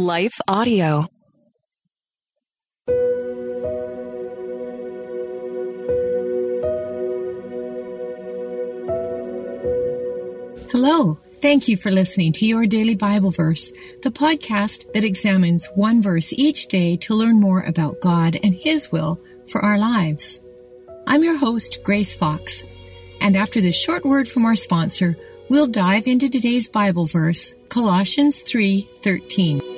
Life Audio. Hello. Thank you for listening to Your Daily Bible Verse, the podcast that examines one verse each day to learn more about God and His will for our lives. I'm your host, Grace Fox, and after this short word from our sponsor, we'll dive into today's Bible verse, Colossians 3:13.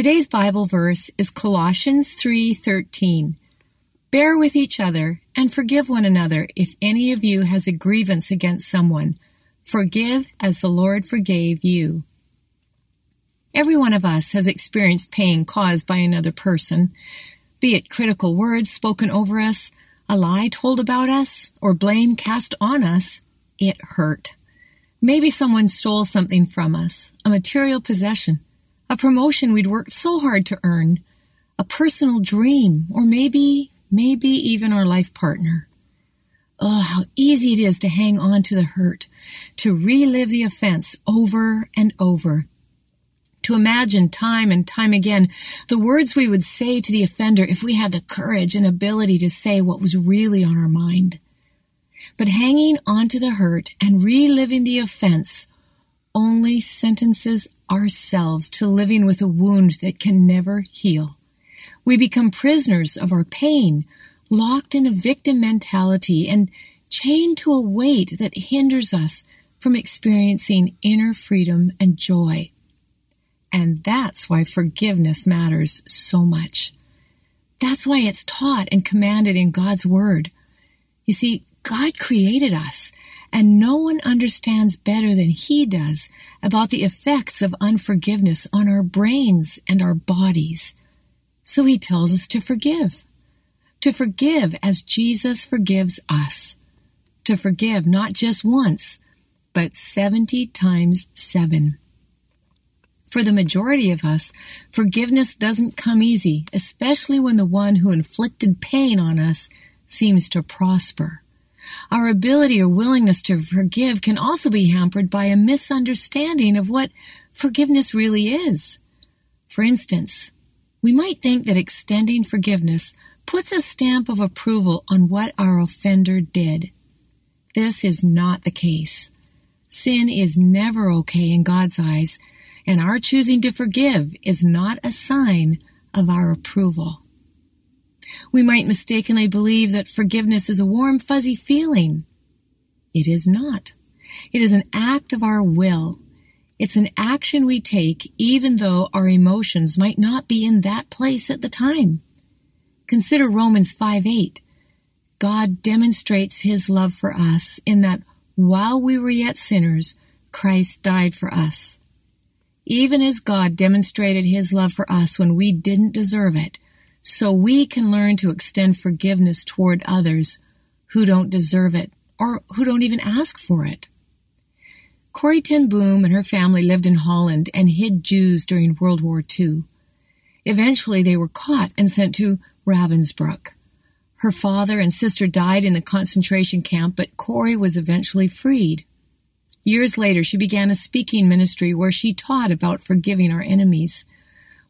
Today's Bible verse is Colossians 3:13. Bear with each other and forgive one another if any of you has a grievance against someone. Forgive as the Lord forgave you. Every one of us has experienced pain caused by another person, be it critical words spoken over us, a lie told about us, or blame cast on us. It hurt. Maybe someone stole something from us, a material possession a promotion we'd worked so hard to earn, a personal dream, or maybe, maybe even our life partner. Oh, how easy it is to hang on to the hurt, to relive the offense over and over, to imagine time and time again the words we would say to the offender if we had the courage and ability to say what was really on our mind. But hanging on to the hurt and reliving the offense only sentences ourselves to living with a wound that can never heal. We become prisoners of our pain, locked in a victim mentality and chained to a weight that hinders us from experiencing inner freedom and joy. And that's why forgiveness matters so much. That's why it's taught and commanded in God's Word. You see, God created us and no one understands better than he does about the effects of unforgiveness on our brains and our bodies. So he tells us to forgive. To forgive as Jesus forgives us. To forgive not just once, but 70 times 7. For the majority of us, forgiveness doesn't come easy, especially when the one who inflicted pain on us seems to prosper. Our ability or willingness to forgive can also be hampered by a misunderstanding of what forgiveness really is. For instance, we might think that extending forgiveness puts a stamp of approval on what our offender did. This is not the case. Sin is never okay in God's eyes, and our choosing to forgive is not a sign of our approval. We might mistakenly believe that forgiveness is a warm, fuzzy feeling. It is not. It is an act of our will. It's an action we take even though our emotions might not be in that place at the time. Consider Romans 5 8. God demonstrates his love for us in that while we were yet sinners, Christ died for us. Even as God demonstrated his love for us when we didn't deserve it, so we can learn to extend forgiveness toward others who don't deserve it or who don't even ask for it. Corrie ten Boom and her family lived in Holland and hid Jews during World War II. Eventually, they were caught and sent to Ravensbrück. Her father and sister died in the concentration camp, but Corrie was eventually freed. Years later, she began a speaking ministry where she taught about forgiving our enemies.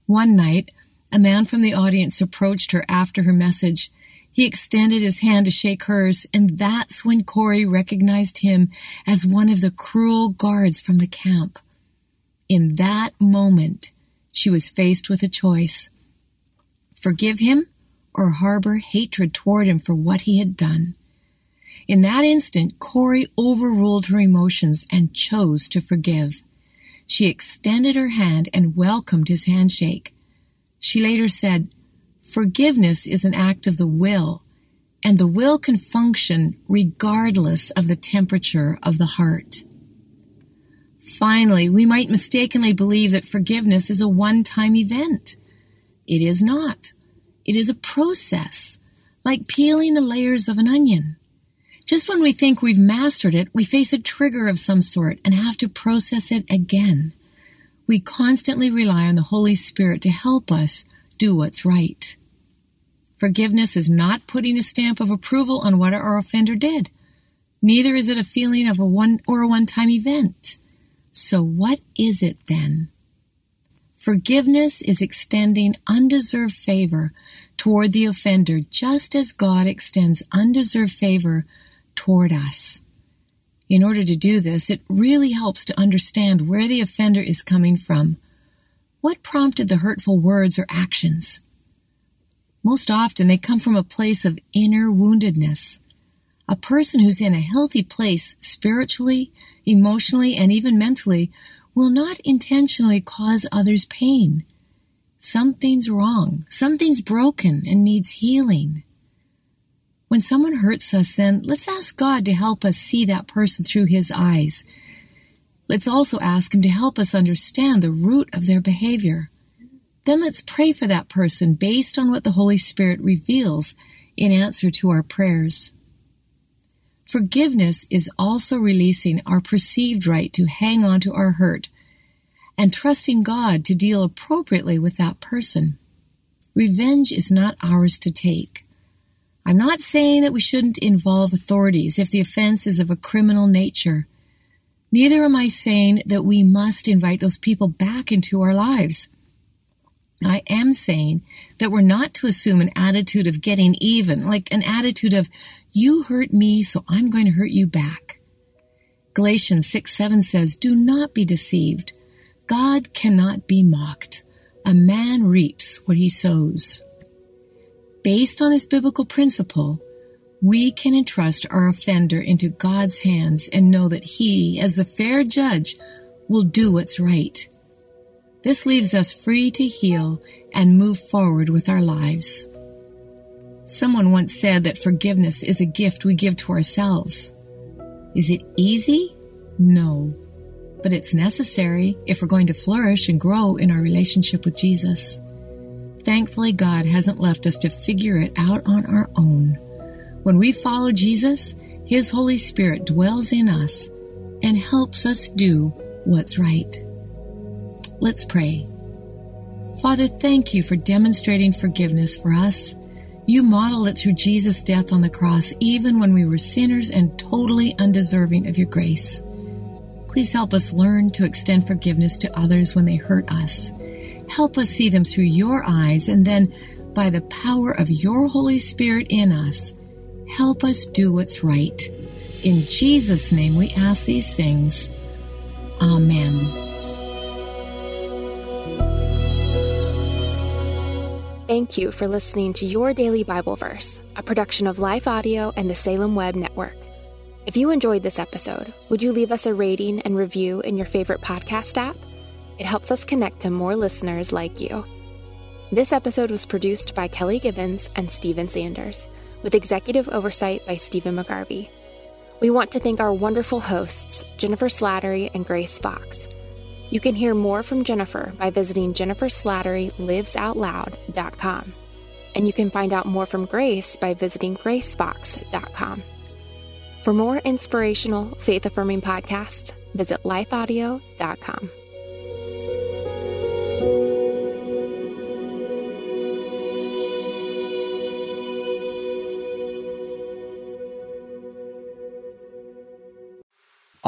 One night, a man from the audience approached her after her message. He extended his hand to shake hers, and that's when Corrie recognized him as one of the cruel guards from the camp. In that moment, she was faced with a choice forgive him or harbor hatred toward him for what he had done. In that instant, Corrie overruled her emotions and chose to forgive. She extended her hand and welcomed his handshake. She later said, Forgiveness is an act of the will, and the will can function regardless of the temperature of the heart. Finally, we might mistakenly believe that forgiveness is a one time event. It is not. It is a process, like peeling the layers of an onion. Just when we think we've mastered it, we face a trigger of some sort and have to process it again. We constantly rely on the Holy Spirit to help us do what's right. Forgiveness is not putting a stamp of approval on what our offender did. Neither is it a feeling of a one or a one-time event. So what is it then? Forgiveness is extending undeserved favor toward the offender just as God extends undeserved favor toward us. In order to do this, it really helps to understand where the offender is coming from. What prompted the hurtful words or actions? Most often, they come from a place of inner woundedness. A person who's in a healthy place spiritually, emotionally, and even mentally will not intentionally cause others pain. Something's wrong, something's broken and needs healing. When someone hurts us, then let's ask God to help us see that person through His eyes. Let's also ask Him to help us understand the root of their behavior. Then let's pray for that person based on what the Holy Spirit reveals in answer to our prayers. Forgiveness is also releasing our perceived right to hang on to our hurt and trusting God to deal appropriately with that person. Revenge is not ours to take. I'm not saying that we shouldn't involve authorities if the offense is of a criminal nature. Neither am I saying that we must invite those people back into our lives. I am saying that we're not to assume an attitude of getting even, like an attitude of, you hurt me, so I'm going to hurt you back. Galatians 6 7 says, Do not be deceived. God cannot be mocked. A man reaps what he sows. Based on this biblical principle, we can entrust our offender into God's hands and know that He, as the fair judge, will do what's right. This leaves us free to heal and move forward with our lives. Someone once said that forgiveness is a gift we give to ourselves. Is it easy? No. But it's necessary if we're going to flourish and grow in our relationship with Jesus. Thankfully, God hasn't left us to figure it out on our own. When we follow Jesus, His Holy Spirit dwells in us and helps us do what's right. Let's pray. Father, thank you for demonstrating forgiveness for us. You modeled it through Jesus' death on the cross, even when we were sinners and totally undeserving of your grace. Please help us learn to extend forgiveness to others when they hurt us Help us see them through your eyes, and then, by the power of your Holy Spirit in us, help us do what's right. In Jesus' name we ask these things. Amen. Thank you for listening to Your Daily Bible Verse, a production of Life Audio and the Salem Web Network. If you enjoyed this episode, would you leave us a rating and review in your favorite podcast app? It helps us connect to more listeners like you. This episode was produced by Kelly Gibbons and Stephen Sanders, with executive oversight by Stephen McGarvey. We want to thank our wonderful hosts, Jennifer Slattery and Grace Fox. You can hear more from Jennifer by visiting jenniferslatterylivesoutloud.com. And you can find out more from Grace by visiting gracefox.com. For more inspirational, faith affirming podcasts, visit lifeaudio.com.